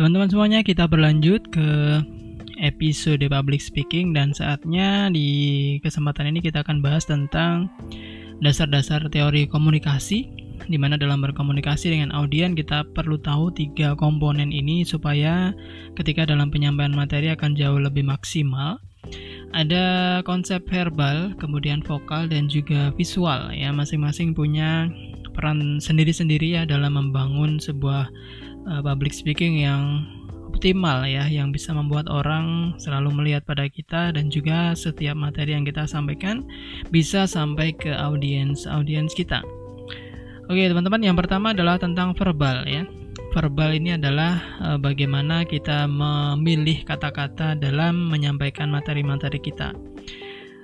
Teman-teman semuanya, kita berlanjut ke episode public speaking dan saatnya di kesempatan ini kita akan bahas tentang dasar-dasar teori komunikasi di mana dalam berkomunikasi dengan audien kita perlu tahu tiga komponen ini supaya ketika dalam penyampaian materi akan jauh lebih maksimal. Ada konsep verbal, kemudian vokal dan juga visual ya masing-masing punya peran sendiri-sendiri ya dalam membangun sebuah uh, public speaking yang optimal ya yang bisa membuat orang selalu melihat pada kita dan juga setiap materi yang kita sampaikan bisa sampai ke audiens audiens kita. Oke, teman-teman, yang pertama adalah tentang verbal ya. Verbal ini adalah uh, bagaimana kita memilih kata-kata dalam menyampaikan materi-materi kita.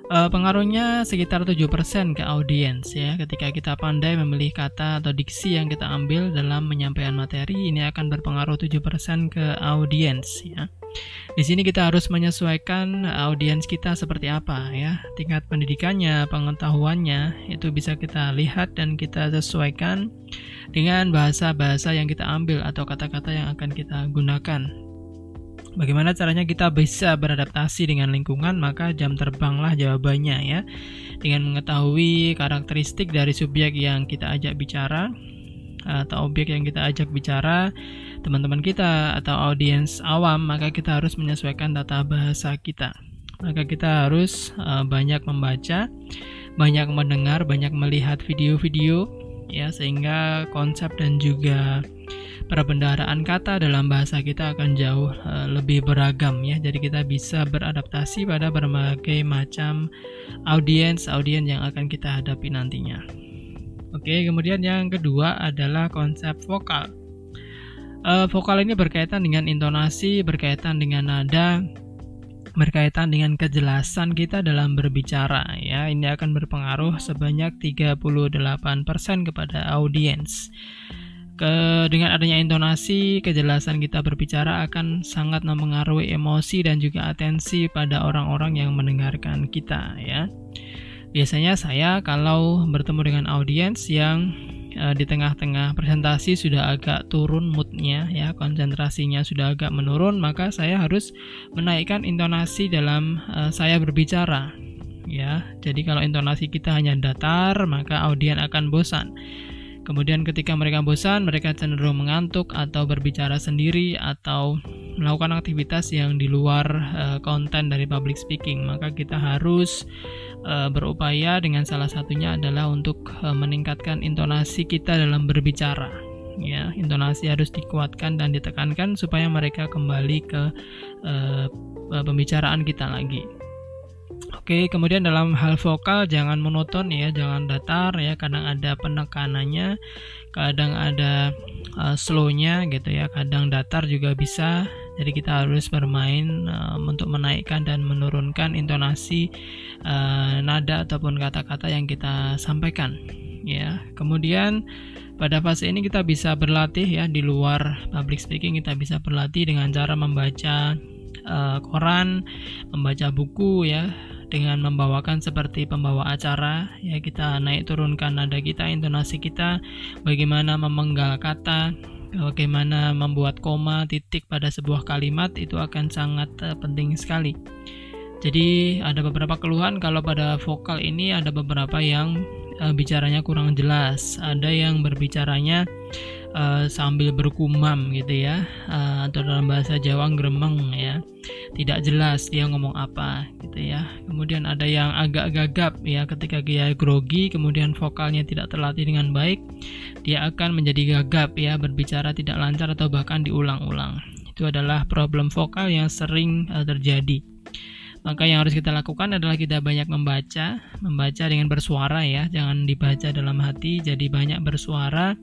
Uh, pengaruhnya sekitar 7% ke audiens ya. Ketika kita pandai memilih kata atau diksi yang kita ambil dalam menyampaikan materi, ini akan berpengaruh 7% ke audiens ya. Di sini kita harus menyesuaikan audiens kita seperti apa ya. Tingkat pendidikannya, pengetahuannya itu bisa kita lihat dan kita sesuaikan dengan bahasa-bahasa yang kita ambil atau kata-kata yang akan kita gunakan Bagaimana caranya kita bisa beradaptasi dengan lingkungan? Maka jam terbanglah jawabannya ya. Dengan mengetahui karakteristik dari subjek yang kita ajak bicara atau objek yang kita ajak bicara, teman-teman kita atau audiens awam, maka kita harus menyesuaikan tata bahasa kita. Maka kita harus uh, banyak membaca, banyak mendengar, banyak melihat video-video ya sehingga konsep dan juga perbendaharaan kata dalam bahasa kita akan jauh uh, lebih beragam ya. Jadi kita bisa beradaptasi pada berbagai macam audiens audiens yang akan kita hadapi nantinya. Oke, kemudian yang kedua adalah konsep vokal. Uh, vokal ini berkaitan dengan intonasi, berkaitan dengan nada, berkaitan dengan kejelasan kita dalam berbicara ya. Ini akan berpengaruh sebanyak 38% kepada audiens ke dengan adanya intonasi, kejelasan kita berbicara akan sangat mempengaruhi emosi dan juga atensi pada orang-orang yang mendengarkan kita ya. Biasanya saya kalau bertemu dengan audiens yang uh, di tengah-tengah presentasi sudah agak turun moodnya ya, konsentrasinya sudah agak menurun, maka saya harus menaikkan intonasi dalam uh, saya berbicara ya. Jadi kalau intonasi kita hanya datar, maka audien akan bosan Kemudian ketika mereka bosan, mereka cenderung mengantuk atau berbicara sendiri atau melakukan aktivitas yang di luar uh, konten dari public speaking. Maka kita harus uh, berupaya dengan salah satunya adalah untuk uh, meningkatkan intonasi kita dalam berbicara. Ya, intonasi harus dikuatkan dan ditekankan supaya mereka kembali ke uh, pembicaraan kita lagi. Oke, kemudian dalam hal vokal jangan monoton ya, jangan datar ya, kadang ada penekanannya, kadang ada uh, slownya gitu ya, kadang datar juga bisa. Jadi kita harus bermain uh, untuk menaikkan dan menurunkan intonasi uh, nada ataupun kata-kata yang kita sampaikan ya. Kemudian pada fase ini kita bisa berlatih ya di luar public speaking kita bisa berlatih dengan cara membaca koran, membaca buku ya dengan membawakan seperti pembawa acara ya kita naik turunkan nada kita intonasi kita bagaimana memenggal kata bagaimana membuat koma titik pada sebuah kalimat itu akan sangat uh, penting sekali. Jadi ada beberapa keluhan kalau pada vokal ini ada beberapa yang uh, bicaranya kurang jelas. Ada yang berbicaranya uh, sambil berkumam gitu ya uh, atau dalam bahasa Jawa gremeng ya. Tidak jelas dia ngomong apa gitu ya. Kemudian ada yang agak gagap ya ketika dia grogi kemudian vokalnya tidak terlatih dengan baik dia akan menjadi gagap ya berbicara tidak lancar atau bahkan diulang-ulang. Itu adalah problem vokal yang sering uh, terjadi. Maka yang harus kita lakukan adalah kita banyak membaca, membaca dengan bersuara ya, jangan dibaca dalam hati, jadi banyak bersuara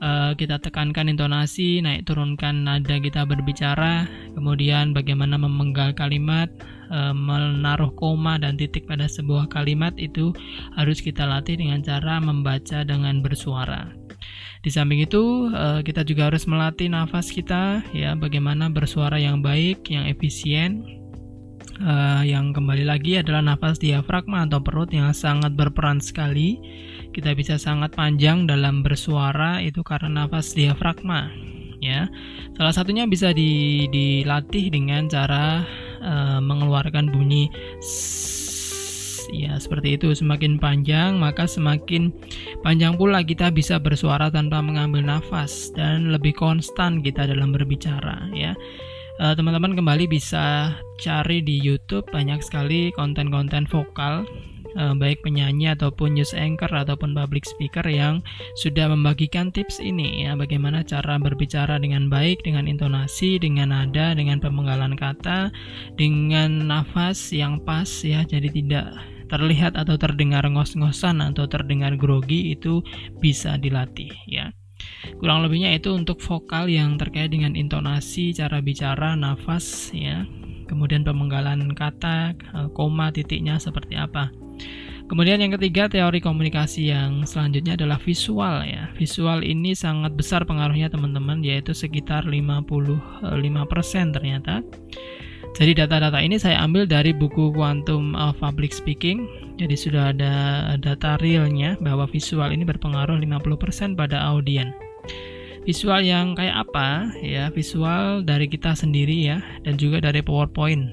uh, kita tekankan intonasi, naik turunkan nada kita berbicara, kemudian bagaimana memenggal kalimat, uh, menaruh koma dan titik pada sebuah kalimat itu harus kita latih dengan cara membaca dengan bersuara. Di samping itu, uh, kita juga harus melatih nafas kita, ya, bagaimana bersuara yang baik, yang efisien, yang kembali lagi adalah nafas diafragma atau perut yang sangat berperan sekali kita bisa sangat panjang dalam bersuara itu karena nafas diafragma ya. Salah satunya bisa di, dilatih dengan cara uh, mengeluarkan bunyi ya seperti itu semakin panjang maka semakin panjang pula kita bisa bersuara tanpa mengambil nafas dan lebih konstan kita dalam berbicara ya teman-teman uh, kembali bisa cari di YouTube banyak sekali konten-konten vokal uh, baik penyanyi ataupun news anchor ataupun public speaker yang sudah membagikan tips ini ya bagaimana cara berbicara dengan baik dengan intonasi dengan nada dengan pemenggalan kata dengan nafas yang pas ya jadi tidak terlihat atau terdengar ngos-ngosan atau terdengar grogi itu bisa dilatih ya. Kurang lebihnya itu untuk vokal yang terkait dengan intonasi, cara bicara, nafas ya. Kemudian pemenggalan kata, eh, koma, titiknya seperti apa. Kemudian yang ketiga teori komunikasi yang selanjutnya adalah visual ya. Visual ini sangat besar pengaruhnya teman-teman yaitu sekitar 55% ternyata. Jadi data-data ini saya ambil dari buku Quantum of Public Speaking. Jadi sudah ada data realnya bahwa visual ini berpengaruh 50% pada audien. Visual yang kayak apa? Ya, visual dari kita sendiri ya dan juga dari PowerPoint.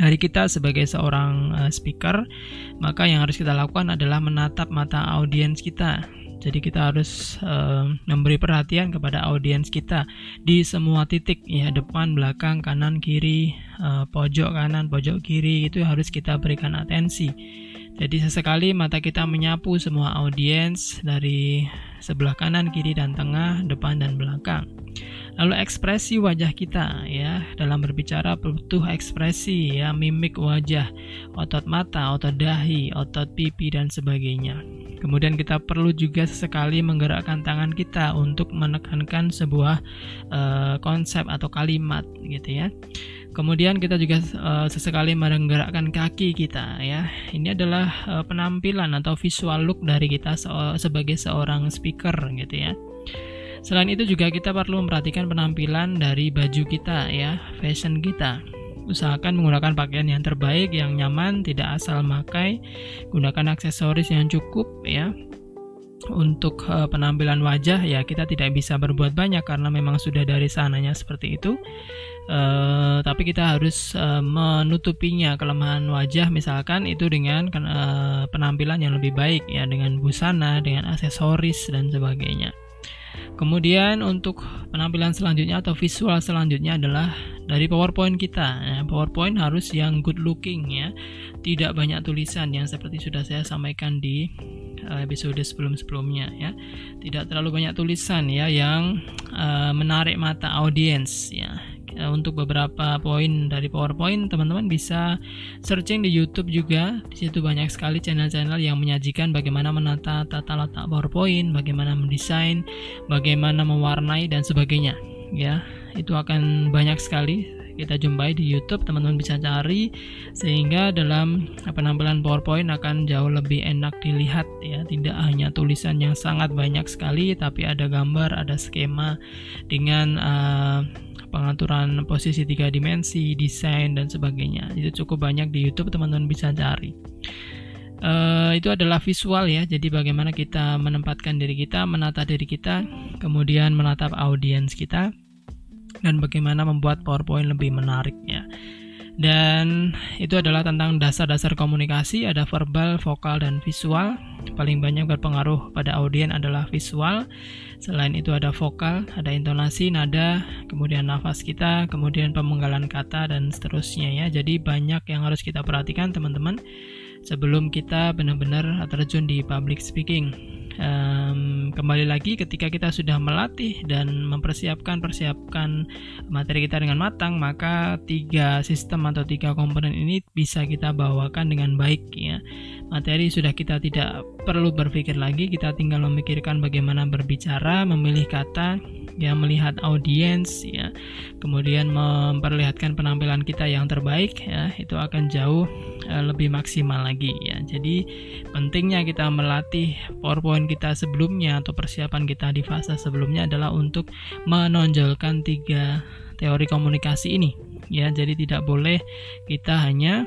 Dari kita sebagai seorang uh, speaker, maka yang harus kita lakukan adalah menatap mata audiens kita jadi kita harus uh, memberi perhatian kepada audiens kita di semua titik ya depan, belakang, kanan, kiri, uh, pojok kanan, pojok kiri itu harus kita berikan atensi. Jadi sesekali mata kita menyapu semua audiens dari sebelah kanan, kiri dan tengah, depan dan belakang. Lalu ekspresi wajah kita ya dalam berbicara butuh ekspresi ya mimik wajah, otot mata, otot dahi, otot pipi dan sebagainya. Kemudian kita perlu juga sesekali menggerakkan tangan kita untuk menekankan sebuah uh, konsep atau kalimat gitu ya. Kemudian kita juga uh, sesekali menggerakkan kaki kita ya. Ini adalah uh, penampilan atau visual look dari kita se sebagai seorang speaker gitu ya. Selain itu juga kita perlu memperhatikan penampilan dari baju kita ya, fashion kita. Usahakan menggunakan pakaian yang terbaik, yang nyaman, tidak asal makai. Gunakan aksesoris yang cukup ya. Untuk uh, penampilan wajah ya kita tidak bisa berbuat banyak karena memang sudah dari sananya seperti itu. Uh, tapi kita harus uh, menutupinya kelemahan wajah misalkan itu dengan uh, penampilan yang lebih baik ya dengan busana, dengan aksesoris dan sebagainya. Kemudian untuk penampilan selanjutnya atau visual selanjutnya adalah dari PowerPoint kita. Ya, PowerPoint harus yang good looking ya, tidak banyak tulisan yang seperti sudah saya sampaikan di episode sebelum-sebelumnya ya. Tidak terlalu banyak tulisan ya yang uh, menarik mata audiens ya. Eh, untuk beberapa poin dari PowerPoint teman-teman bisa searching di YouTube juga di situ banyak sekali channel-channel yang menyajikan bagaimana menata tata letak PowerPoint bagaimana mendesain bagaimana mewarnai dan sebagainya ya itu akan banyak sekali kita jumpai di YouTube teman-teman bisa cari sehingga dalam penampilan PowerPoint akan jauh lebih enak dilihat ya tidak hanya tulisan yang sangat banyak sekali tapi ada gambar ada skema dengan uh, pengaturan posisi tiga dimensi, desain dan sebagainya. Itu cukup banyak di YouTube teman-teman bisa cari. Uh, itu adalah visual ya. Jadi bagaimana kita menempatkan diri kita, menata diri kita, kemudian menatap audiens kita, dan bagaimana membuat PowerPoint lebih menarik ya. Dan itu adalah tentang dasar-dasar komunikasi, ada verbal, vokal, dan visual. Paling banyak berpengaruh pada audiens adalah visual. Selain itu ada vokal, ada intonasi, nada, kemudian nafas kita, kemudian pemenggalan kata, dan seterusnya ya. Jadi banyak yang harus kita perhatikan teman-teman sebelum kita benar-benar terjun di public speaking um, kembali lagi ketika kita sudah melatih dan mempersiapkan persiapkan materi kita dengan matang maka tiga sistem atau tiga komponen ini bisa kita bawakan dengan baik ya materi sudah kita tidak perlu berpikir lagi. Kita tinggal memikirkan bagaimana berbicara memilih kata ya melihat audiens ya. Kemudian memperlihatkan penampilan kita yang terbaik ya. Itu akan jauh uh, lebih maksimal lagi ya. Jadi pentingnya kita melatih PowerPoint kita sebelumnya atau persiapan kita di fase sebelumnya adalah untuk menonjolkan tiga teori komunikasi ini ya. Jadi tidak boleh kita hanya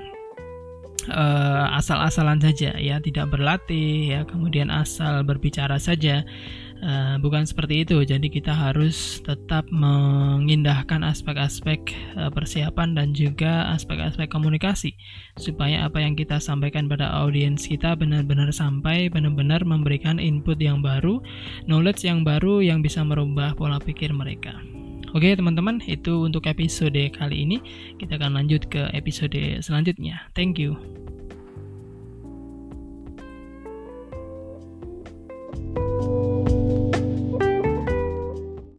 uh, asal-asalan saja ya. Tidak berlatih ya. Kemudian asal berbicara saja Uh, bukan seperti itu, jadi kita harus tetap mengindahkan aspek-aspek uh, persiapan dan juga aspek-aspek komunikasi, supaya apa yang kita sampaikan pada audiens kita benar-benar sampai, benar-benar memberikan input yang baru, knowledge yang baru yang bisa merubah pola pikir mereka. Oke teman-teman, itu untuk episode kali ini. Kita akan lanjut ke episode selanjutnya. Thank you.